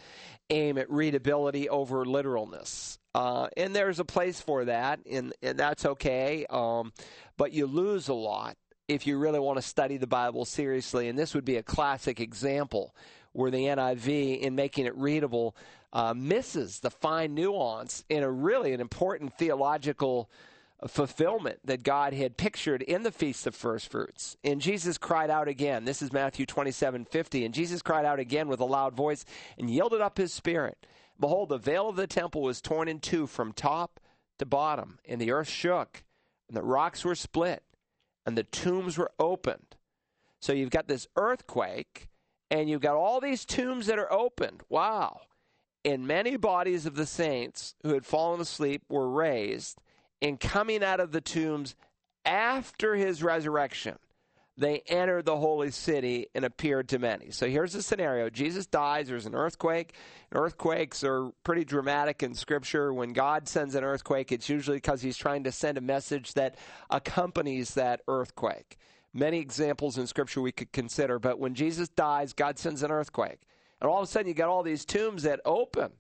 aim at readability over literalness, uh, and there's a place for that, and, and that's okay. Um, but you lose a lot if you really want to study the Bible seriously. And this would be a classic example where the NIV, in making it readable, uh, misses the fine nuance in a really an important theological fulfillment that God had pictured in the Feast of First Fruits. And Jesus cried out again. This is Matthew 27 50. And Jesus cried out again with a loud voice and yielded up his spirit. Behold, the veil of the temple was torn in two from top to bottom, and the earth shook, and the rocks were split and the tombs were opened. So you've got this earthquake, and you've got all these tombs that are opened. Wow. And many bodies of the saints who had fallen asleep were raised, and coming out of the tombs after his resurrection, they entered the holy city and appeared to many. So here's the scenario Jesus dies, there's an earthquake. Earthquakes are pretty dramatic in Scripture. When God sends an earthquake, it's usually because he's trying to send a message that accompanies that earthquake. Many examples in Scripture we could consider, but when Jesus dies, God sends an earthquake. And all of a sudden, you got all these tombs that open.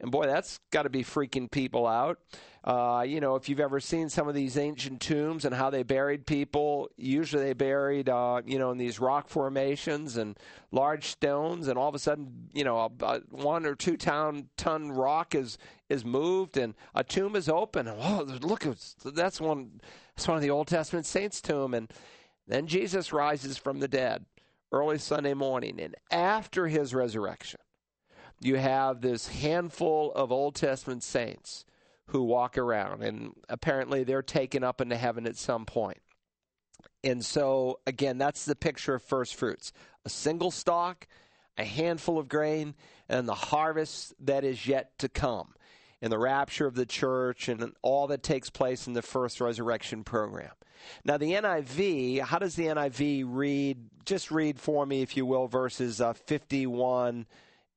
And boy, that's got to be freaking people out. Uh, you know, if you've ever seen some of these ancient tombs and how they buried people, usually they buried, uh, you know, in these rock formations and large stones, and all of a sudden, you know, a, a one or two ton ton rock is is moved and a tomb is open. Oh, look, that's one. That's one of the Old Testament saints' tomb, and then Jesus rises from the dead early Sunday morning, and after his resurrection, you have this handful of Old Testament saints who walk around, and apparently they're taken up into heaven at some point. And so, again, that's the picture of first fruits a single stalk, a handful of grain, and the harvest that is yet to come and the rapture of the church and all that takes place in the first resurrection program. Now, the NIV, how does the NIV read? Just read for me, if you will, verses uh, 51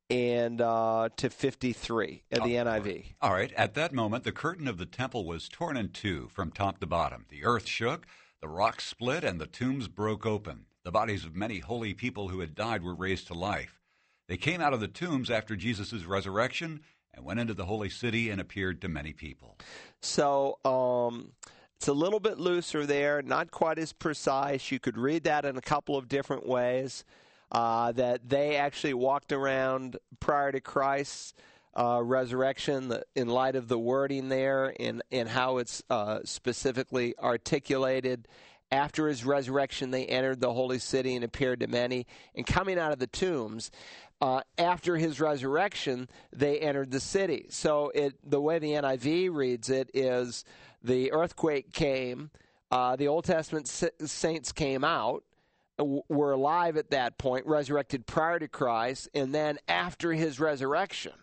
and uh, to 53 at the oh, NIV. All right. At that moment, the curtain of the temple was torn in two from top to bottom. The earth shook, the rocks split, and the tombs broke open. The bodies of many holy people who had died were raised to life. They came out of the tombs after Jesus' resurrection and went into the holy city and appeared to many people. So, um, it's a little bit looser there, not quite as precise. You could read that in a couple of different ways uh, that they actually walked around prior to Christ's uh, resurrection in light of the wording there and, and how it's uh, specifically articulated. After his resurrection, they entered the holy city and appeared to many. And coming out of the tombs, uh, after his resurrection, they entered the city. So it, the way the NIV reads it is the earthquake came, uh, the Old Testament saints came out, were alive at that point, resurrected prior to Christ, and then after his resurrection,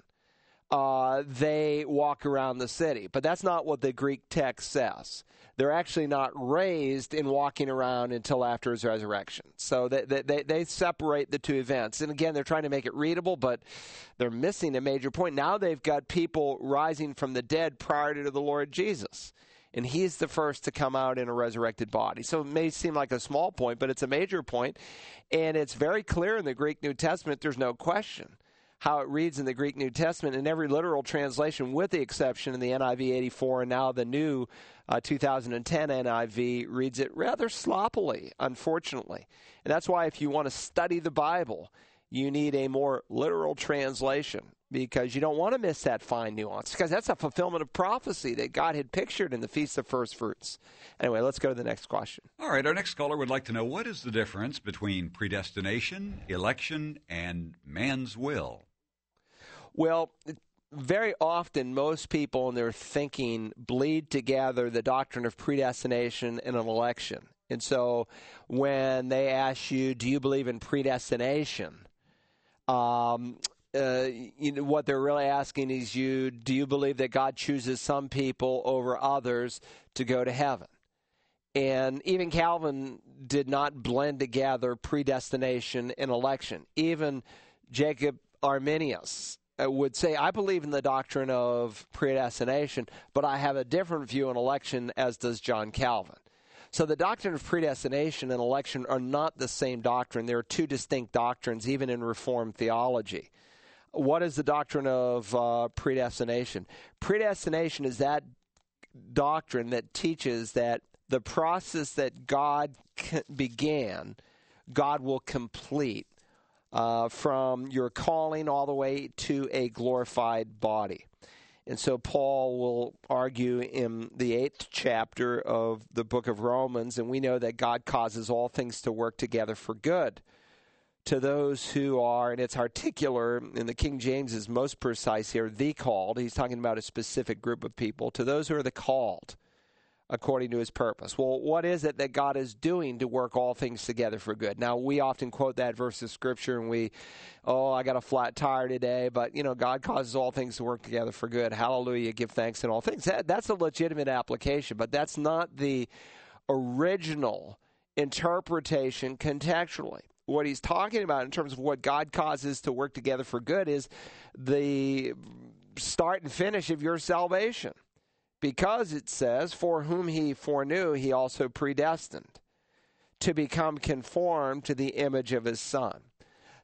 uh, they walk around the city. But that's not what the Greek text says. They're actually not raised in walking around until after his resurrection. So they, they, they separate the two events. And again, they're trying to make it readable, but they're missing a major point. Now they've got people rising from the dead prior to the Lord Jesus and he's the first to come out in a resurrected body. So it may seem like a small point, but it's a major point, and it's very clear in the Greek New Testament. There's no question how it reads in the Greek New Testament in every literal translation, with the exception in the NIV 84 and now the new uh, 2010 NIV reads it rather sloppily, unfortunately. And that's why if you want to study the Bible, you need a more literal translation because you don't want to miss that fine nuance because that's a fulfillment of prophecy that God had pictured in the Feast of First Fruits. Anyway, let's go to the next question. All right, our next caller would like to know what is the difference between predestination, election, and man's will? Well, very often most people in their thinking bleed together the doctrine of predestination and an election. And so when they ask you, do you believe in predestination? Um, uh, you know, what they're really asking is you do you believe that God chooses some people over others to go to heaven? And even Calvin did not blend together predestination and election. Even Jacob Arminius uh, would say, I believe in the doctrine of predestination, but I have a different view on election, as does John Calvin. So the doctrine of predestination and election are not the same doctrine. There are two distinct doctrines, even in Reformed theology what is the doctrine of uh, predestination? Predestination is that doctrine that teaches that the process that God began, God will complete uh, from your calling all the way to a glorified body. And so Paul will argue in the eighth chapter of the book of Romans, and we know that God causes all things to work together for good to those who are, and it's articular, and the King James is most precise here, the called. He's talking about a specific group of people. To those who are the called according to his purpose. Well, what is it that God is doing to work all things together for good? Now, we often quote that verse of scripture and we, oh, I got a flat tire today, but, you know, God causes all things to work together for good. Hallelujah, give thanks in all things. That, that's a legitimate application, but that's not the original interpretation contextually what he's talking about in terms of what God causes to work together for good is the start and finish of your salvation. Because it says, For whom he foreknew, he also predestined to become conformed to the image of his Son.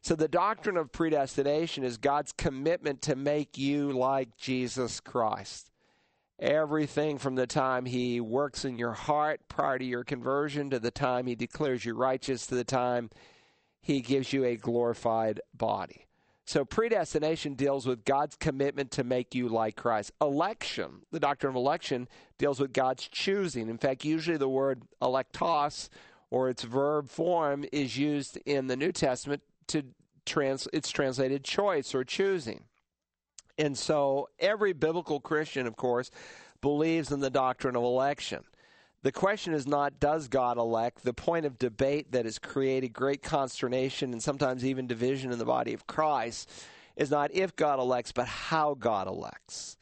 So the doctrine of predestination is God's commitment to make you like Jesus Christ. Everything from the time he works in your heart prior to your conversion to the time he declares you righteous to the time he gives you a glorified body. So predestination deals with God's commitment to make you like Christ. Election, the doctrine of election, deals with God's choosing. In fact, usually the word electos or its verb form is used in the New Testament to trans it's translated choice or choosing. And so every biblical Christian, of course, believes in the doctrine of election. The question is not does God elect? The point of debate that has created great consternation and sometimes even division in the body of Christ is not if God elects, but how God elects.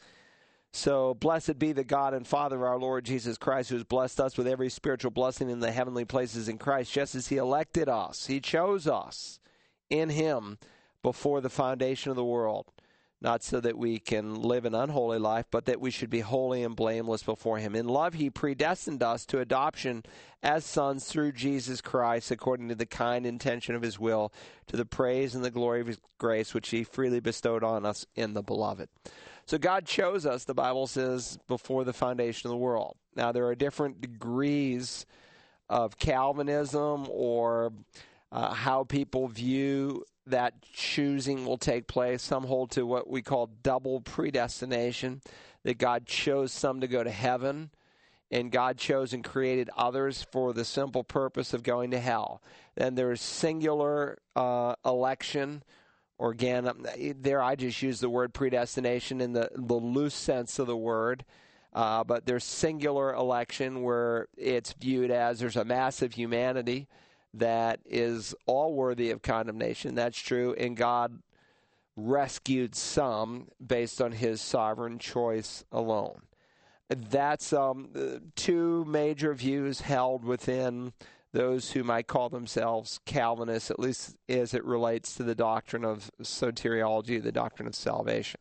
So, blessed be the God and Father of our Lord Jesus Christ, who has blessed us with every spiritual blessing in the heavenly places in Christ, just as He elected us. He chose us in Him before the foundation of the world not so that we can live an unholy life, but that we should be holy and blameless before Him. In love, He predestined us to adoption as sons through Jesus Christ, according to the kind intention of His will, to the praise and the glory of His grace, which He freely bestowed on us in the Beloved. So God chose us, the Bible says, before the foundation of the world. Now, there are different degrees of Calvinism or uh, how people view that choosing will take place. Some hold to what we call double predestination, that God chose some to go to heaven, and God chose and created others for the simple purpose of going to hell. Then there's singular uh, election, or again, um, there I just use the word predestination in the, the loose sense of the word. Uh, but there's singular election where it's viewed as there's a massive humanity that is all worthy of condemnation. That's true. And God rescued some based on his sovereign choice alone. That's um, two major views held within those who might call themselves Calvinists, at least as it relates to the doctrine of soteriology, the doctrine of salvation.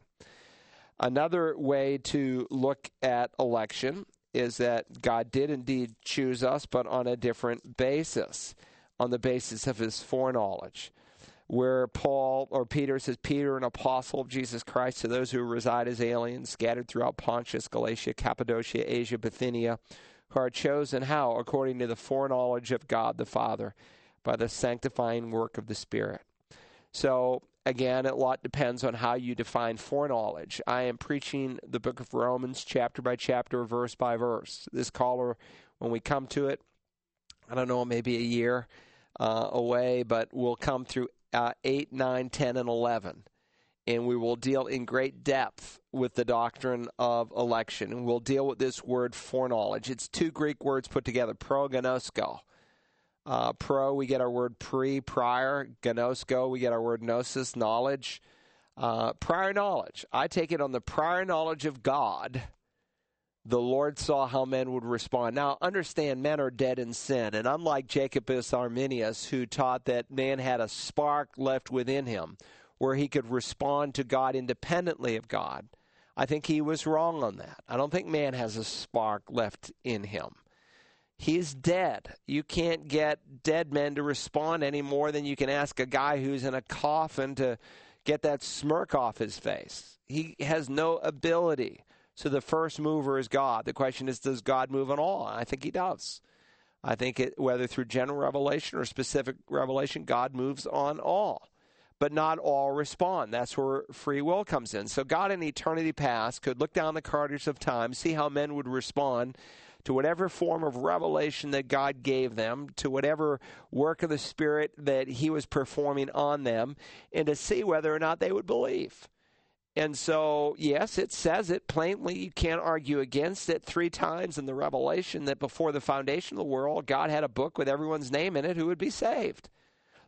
Another way to look at election is that God did indeed choose us, but on a different basis, on the basis of his foreknowledge where Paul or Peter says, Peter, an apostle of Jesus Christ, to those who reside as aliens scattered throughout Pontus, Galatia, Cappadocia, Asia, Bithynia, who are chosen how? According to the foreknowledge of God the Father, by the sanctifying work of the Spirit. So, again, a lot depends on how you define foreknowledge. I am preaching the book of Romans chapter by chapter, verse by verse. This caller, when we come to it, I don't know, maybe a year uh, away, but we'll come through uh, 8, 9, 10, and 11. And we will deal in great depth with the doctrine of election. And we'll deal with this word foreknowledge. It's two Greek words put together, prognosko. Uh, pro, we get our word pre, prior. Gnosko, we get our word gnosis, knowledge. Uh, prior knowledge. I take it on the prior knowledge of God the Lord saw how men would respond. Now, understand, men are dead in sin. And unlike Jacobus Arminius, who taught that man had a spark left within him where he could respond to God independently of God, I think he was wrong on that. I don't think man has a spark left in him. He's dead. You can't get dead men to respond any more than you can ask a guy who's in a coffin to get that smirk off his face. He has no ability. So the first mover is God. The question is, does God move on all? I think He does. I think it, whether through general revelation or specific revelation, God moves on all. But not all respond. That's where free will comes in. So God in eternity past could look down the corridors of time, see how men would respond to whatever form of revelation that God gave them, to whatever work of the Spirit that He was performing on them, and to see whether or not they would believe. And so, yes, it says it plainly. You can't argue against it three times in the Revelation that before the foundation of the world, God had a book with everyone's name in it who would be saved.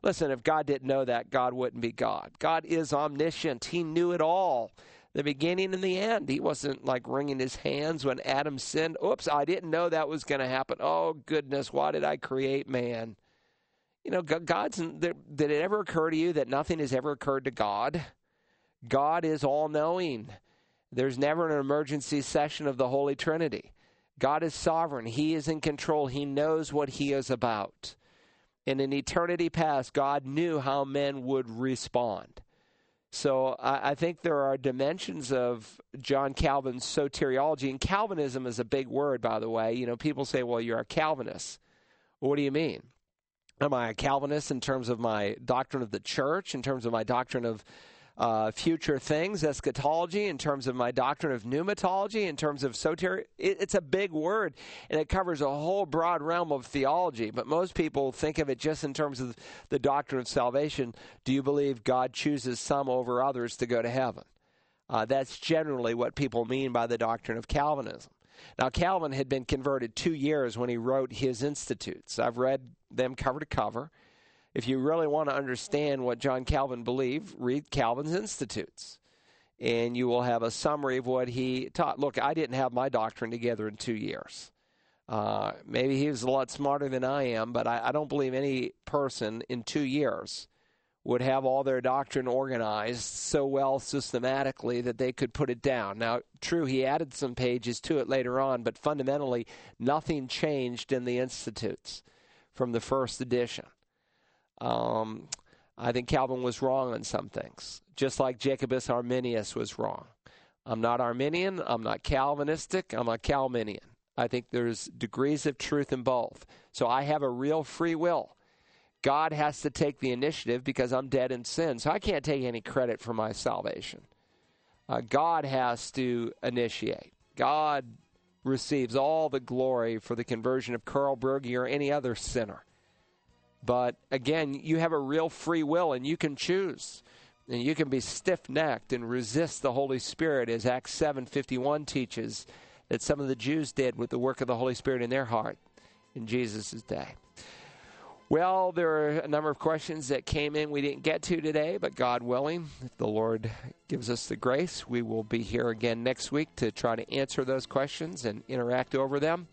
Listen, if God didn't know that, God wouldn't be God. God is omniscient, He knew it all. The beginning and the end. He wasn't like wringing his hands when Adam sinned. Oops, I didn't know that was going to happen. Oh, goodness, why did I create man? You know, God's. Did it ever occur to you that nothing has ever occurred to God? God is all knowing. There's never an emergency session of the Holy Trinity. God is sovereign. He is in control. He knows what He is about. And in eternity past, God knew how men would respond. So I, I, think there are dimensions of John Calvin's soteriology, and Calvinism is a big word, by the way. You know, people say, "Well, you're a Calvinist." What do you mean? Am I a Calvinist in terms of my doctrine of the church, in terms of my doctrine of uh, future things, eschatology, in terms of my doctrine of pneumatology, in terms of soter. It, it's a big word, and it covers a whole broad realm of theology. But most people think of it just in terms of the doctrine of salvation. Do you believe God chooses some over others to go to heaven? Uh, that's generally what people mean by the doctrine of Calvinism. Now, Calvin had been converted two years when he wrote his Institutes. I've read them cover to cover. If you really want to understand what John Calvin believed, read Calvin's Institutes. And you will have a summary of what he taught. Look, I didn't have my doctrine together in two years. Uh, maybe he was a lot smarter than I am, but I, I don't believe any person in two years would have all their doctrine organized so well systematically that they could put it down. Now, true, he added some pages to it later on, but fundamentally, nothing changed in the Institutes from the first edition. Um, I think Calvin was wrong on some things, just like Jacobus Arminius was wrong. I'm not Arminian. I'm not Calvinistic. I'm a Calminian. I think there's degrees of truth in both. So I have a real free will. God has to take the initiative because I'm dead in sin. So I can't take any credit for my salvation. Uh, God has to initiate. God receives all the glory for the conversion of Carl Broggi or any other sinner. But again, you have a real free will and you can choose. And you can be stiff-necked and resist the Holy Spirit as Acts 7:51 teaches that some of the Jews did with the work of the Holy Spirit in their heart in Jesus' day. Well, there are a number of questions that came in we didn't get to today, but God willing, if the Lord gives us the grace, we will be here again next week to try to answer those questions and interact over them.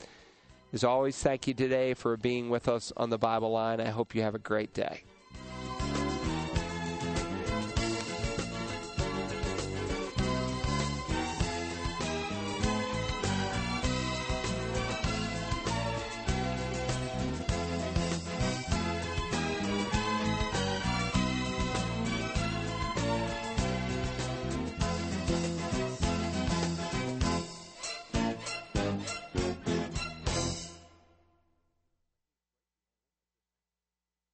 As always, thank you today for being with us on the Bible Line. I hope you have a great day.